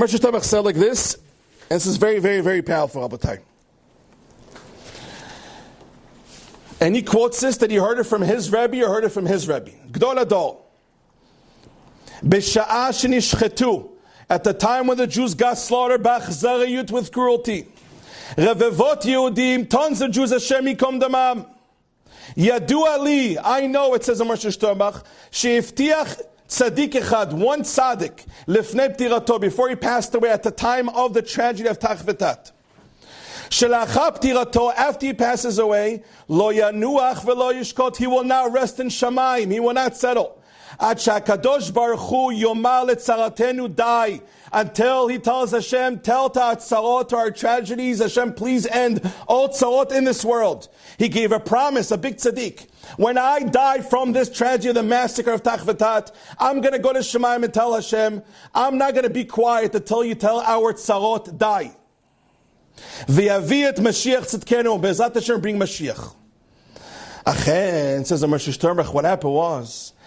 Rashi Tabach said like this, and this is very, very, very powerful, Rabbatai. And he quotes this that he heard it from his Rebbe or heard it from his Rebbe. Gdol Adol. At the time when the Jews got slaughtered, b'achzariyut with cruelty. Revevot Yehudim, tons of Jews, Hashem yikom damam. Yadu Ali, I know it says in Rosh Hashanah, she'iftiach tzaddik echad, one tzaddik, lifnei ptirato, before he passed away at the time of the tragedy of Tachvetat. Shelachap tirato, after he passes away, lo yanuach velo yishkot, he will now rest in Shemaim, he will not settle. Ad shakadosh baruch hu yomar letzaratenu die. Until he tells Hashem, tell to our tzarot, to our tragedies, Hashem, please end all tzarot in this world. He gave a promise, a big tzaddik. When I die from this tragedy of the massacre of Tachvatat, I'm going to go to Shemaim and tell Hashem, I'm not going to be quiet until you tell our tzarot, die. V'yaviyat Mashiach tzidkenu, Be'ezat Hashem bring Mashiach. Achen, says the Hashanah, what happened was,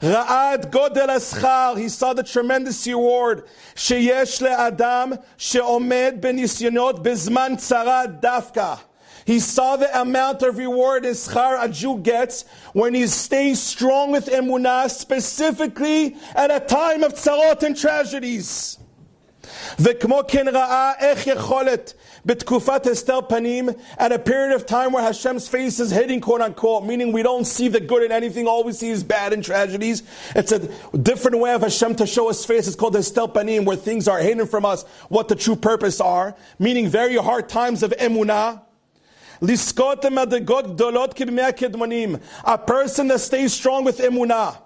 Ra'ad godel eschar, he saw the tremendous reward. Sheyesh le'adam she'omed benisyanot bezman tzara dafka. He saw the amount of reward Ischar a Jew gets when he stays strong with emunah, specifically at a time of tzarot and tragedies. וכמו כן ראה איך יכולת בתקופת הסתר פנים, at a period of time where Hashem's face is hidden, quote unquote, meaning we don't see the good in anything, all we see is bad in tragedies. It's a different way of Hashem to show his face. It's called Estel Panim, where things are hidden from us, what the true purpose are, meaning very hard times of emunah. A person that stays strong with emunah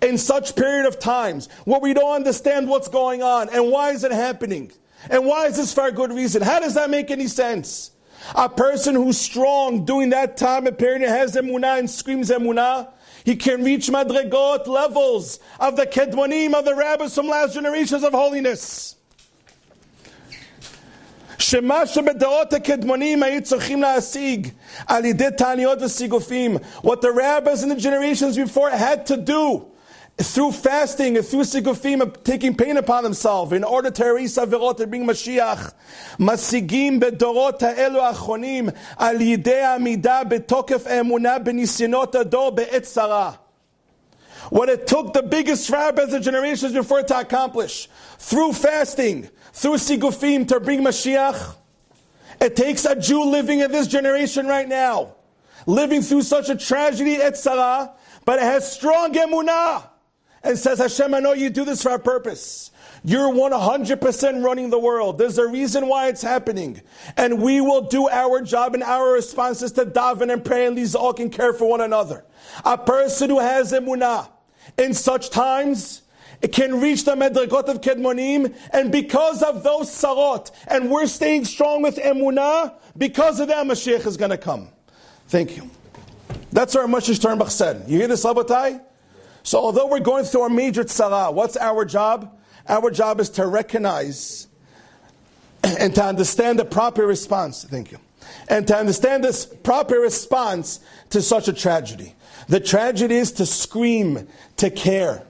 in such period of times where we don't understand what's going on and why is it happening and why is this for a good reason how does that make any sense a person who's strong during that time and period has emunah and screams emunah he can reach madregot levels of the kedmonim of the rabbis from last generations of holiness שמה שבדורות הקדמונים היו צריכים להשיג על ידי תעניות וסיגופים, what the rabbis in the generations before had to do through fasting through sigufim taking pain upon themselves in order to erase averot to bring Mashiach. Masigim bedorot ha'elu achonim al yidei amida betokef emunah benisyanot ador be'etzara. What it took the biggest rabbis of generations before to accomplish through fasting, through sigufim to bring Mashiach. It takes a Jew living in this generation right now, living through such a tragedy, etzara, but it has strong emunah and says, Hashem, I know you do this for a purpose. You're 100% running the world. There's a reason why it's happening. And we will do our job and our responses to daven and pray and these all can care for one another. A person who has emunah in such times, it can reach the medragot of kedmonim, and because of those sarot, and we're staying strong with emunah, because of that, Mashiach is going to come. Thank you. That's our Mashiach Sternbuch said. You hear this, Sabatai? So although we're going through a major tzara, what's our job? Our job is to recognize and to understand the proper response. Thank you. And to understand this proper response to such a tragedy. The tragedy is to scream, to care.